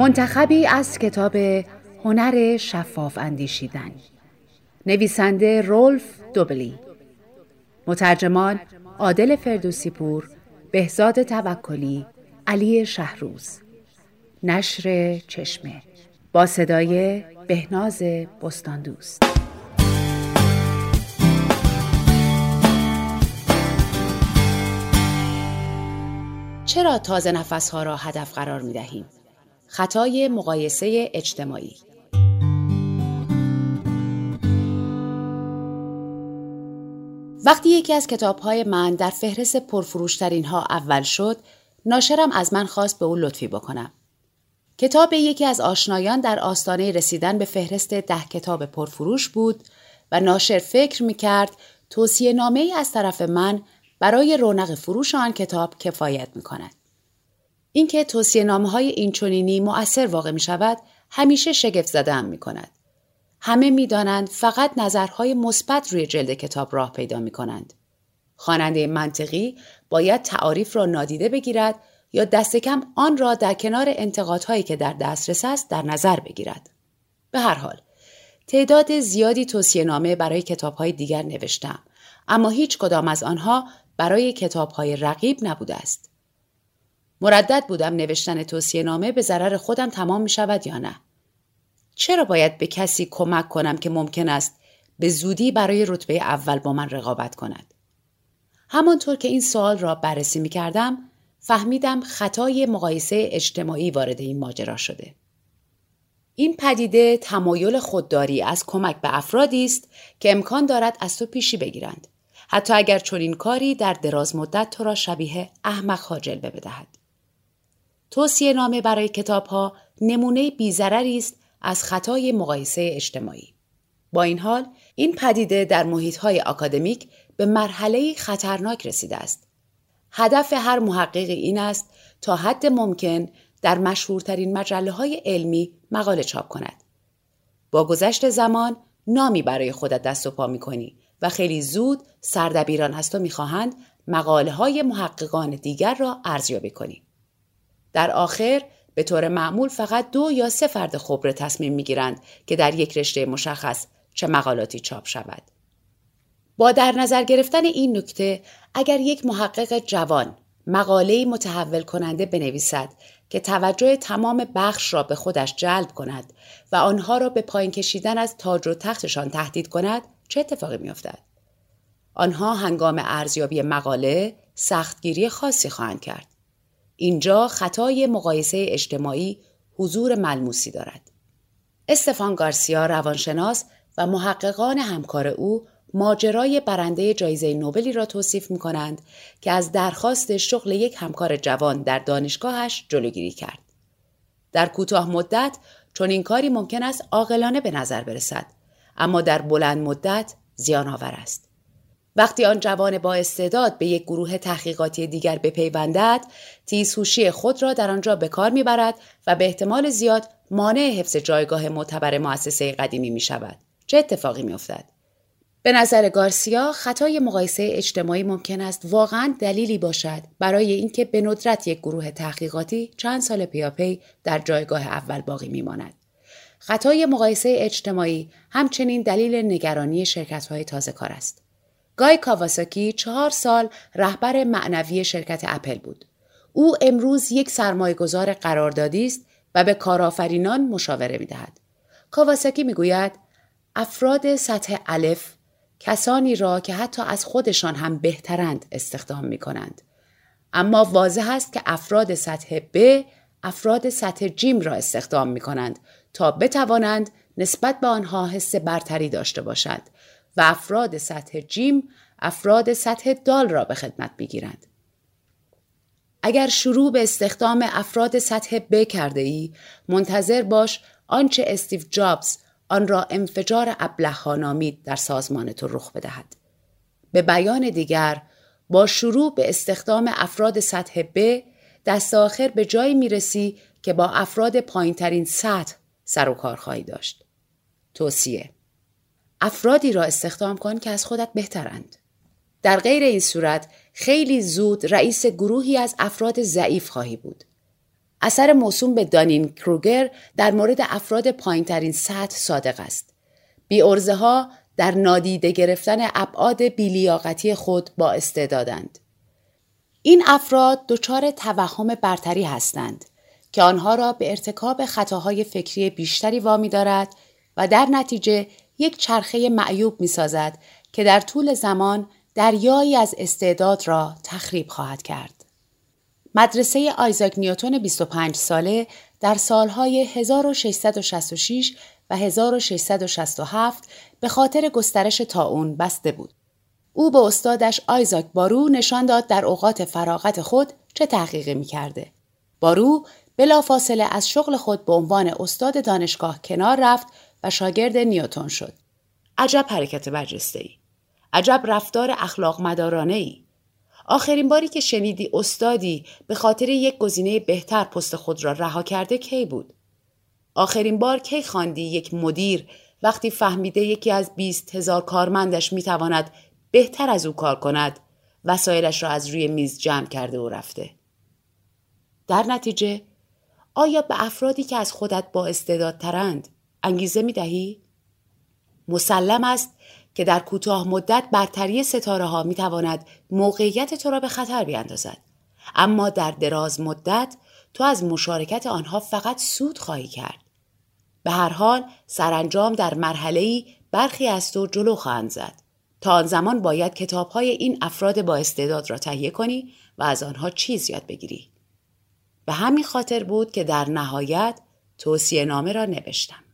منتخبی از کتاب هنر شفاف اندیشیدن. نویسنده رولف دوبلی. مترجمان عادل فردوسی بهزاد توکلی علی شهروز. نشر چشمه. با صدای بهناز بستاندوست. چرا تازه نفسها را هدف قرار می دهیم؟ خطای مقایسه اجتماعی وقتی یکی از کتابهای من در فهرست پرفروشترین ها اول شد ناشرم از من خواست به او لطفی بکنم کتاب یکی از آشنایان در آستانه رسیدن به فهرست ده کتاب پرفروش بود و ناشر فکر می کرد توصیه نامه ای از طرف من برای رونق فروش آن کتاب کفایت می کند. اینکه توصیه نامه های این چونینی مؤثر واقع می شود همیشه شگفت زده هم می کند. همه می دانند فقط نظرهای مثبت روی جلد کتاب راه پیدا می کنند. خواننده منطقی باید تعاریف را نادیده بگیرد یا دست کم آن را در کنار انتقادهایی که در دسترس است در نظر بگیرد. به هر حال تعداد زیادی توصیه نامه برای کتاب های دیگر نوشتم اما هیچ کدام از آنها برای کتاب های رقیب نبوده است. مردد بودم نوشتن توصیه نامه به ضرر خودم تمام می شود یا نه. چرا باید به کسی کمک کنم که ممکن است به زودی برای رتبه اول با من رقابت کند؟ همانطور که این سوال را بررسی می کردم فهمیدم خطای مقایسه اجتماعی وارد این ماجرا شده. این پدیده تمایل خودداری از کمک به افرادی است که امکان دارد از تو پیشی بگیرند حتی اگر چنین کاری در دراز مدت تو را شبیه احمق ها بدهد توصیه نامه برای کتاب ها نمونه بیزرری است از خطای مقایسه اجتماعی با این حال این پدیده در محیط های اکادمیک به مرحله خطرناک رسیده است هدف هر محققی این است تا حد ممکن در مشهورترین مجله های علمی مقاله چاپ کند. با گذشت زمان نامی برای خودت دست و پا می کنی و خیلی زود سردبیران از تو می‌خواهند مقاله های محققان دیگر را ارزیابی کنی. در آخر به طور معمول فقط دو یا سه فرد خبره تصمیم می‌گیرند که در یک رشته مشخص چه مقالاتی چاپ شود. با در نظر گرفتن این نکته اگر یک محقق جوان مقاله متحول کننده بنویسد که توجه تمام بخش را به خودش جلب کند و آنها را به پایین کشیدن از تاج و تختشان تهدید کند چه اتفاقی میافتد آنها هنگام ارزیابی مقاله سختگیری خاصی خواهند کرد اینجا خطای مقایسه اجتماعی حضور ملموسی دارد استفان گارسیا روانشناس و محققان همکار او ماجرای برنده جایزه نوبلی را توصیف می کنند که از درخواست شغل یک همکار جوان در دانشگاهش جلوگیری کرد. در کوتاه مدت چون این کاری ممکن است عاقلانه به نظر برسد اما در بلند مدت زیان آور است. وقتی آن جوان با استعداد به یک گروه تحقیقاتی دیگر بپیوندد تیزهوشی خود را در آنجا به کار می‌برد و به احتمال زیاد مانع حفظ جایگاه معتبر مؤسسه قدیمی می شود. چه اتفاقی می افتد؟ به نظر گارسیا خطای مقایسه اجتماعی ممکن است واقعا دلیلی باشد برای اینکه به ندرت یک گروه تحقیقاتی چند سال پیاپی در جایگاه اول باقی میماند. خطای مقایسه اجتماعی همچنین دلیل نگرانی شرکت های تازه کار است. گای کاواساکی چهار سال رهبر معنوی شرکت اپل بود. او امروز یک سرمایه گذار قراردادی است و به کارآفرینان مشاوره می دهد. کاواساکی می گوید افراد سطح الف کسانی را که حتی از خودشان هم بهترند استخدام می کنند. اما واضح است که افراد سطح ب افراد سطح جیم را استخدام می کنند تا بتوانند نسبت به آنها حس برتری داشته باشند و افراد سطح جیم افراد سطح دال را به خدمت بگیرند. اگر شروع به استخدام افراد سطح ب کرده ای منتظر باش آنچه استیو جابز آن را انفجار ابله نامید در سازمان تو رخ بدهد. به بیان دیگر با شروع به استخدام افراد سطح ب دست آخر به جایی می‌رسی که با افراد پایینترین سطح سر و کار خواهی داشت. توصیه افرادی را استخدام کن که از خودت بهترند. در غیر این صورت خیلی زود رئیس گروهی از افراد ضعیف خواهی بود. اثر موسوم به دانین کروگر در مورد افراد پایینترین سطح صادق است. بی ارزه ها در نادیده گرفتن ابعاد بیلیاقتی خود با استعدادند. این افراد دچار توهم برتری هستند که آنها را به ارتکاب خطاهای فکری بیشتری وامی دارد و در نتیجه یک چرخه معیوب می سازد که در طول زمان دریایی از استعداد را تخریب خواهد کرد. مدرسه آیزاک نیوتون 25 ساله در سالهای 1666 و 1667 به خاطر گسترش تاون بسته بود. او به استادش آیزاک بارو نشان داد در اوقات فراغت خود چه تحقیقی می کرده. بارو بلافاصله از شغل خود به عنوان استاد دانشگاه کنار رفت و شاگرد نیوتون شد. عجب حرکت برجسته ای. عجب رفتار اخلاق مدارانه ای. آخرین باری که شنیدی استادی به خاطر یک گزینه بهتر پست خود را رها کرده کی بود؟ آخرین بار کی خواندی یک مدیر وقتی فهمیده یکی از بیست هزار کارمندش می‌تواند بهتر از او کار کند وسایلش را از روی میز جمع کرده و رفته. در نتیجه آیا به افرادی که از خودت با استعدادترند انگیزه می دهی؟ مسلم است که در کوتاه مدت برتری ستاره ها می تواند موقعیت تو را به خطر بیاندازد. اما در دراز مدت تو از مشارکت آنها فقط سود خواهی کرد. به هر حال سرانجام در مرحله برخی از تو جلو خواهند زد. تا آن زمان باید کتاب های این افراد با استعداد را تهیه کنی و از آنها چیز یاد بگیری. به همین خاطر بود که در نهایت توصیه نامه را نوشتم.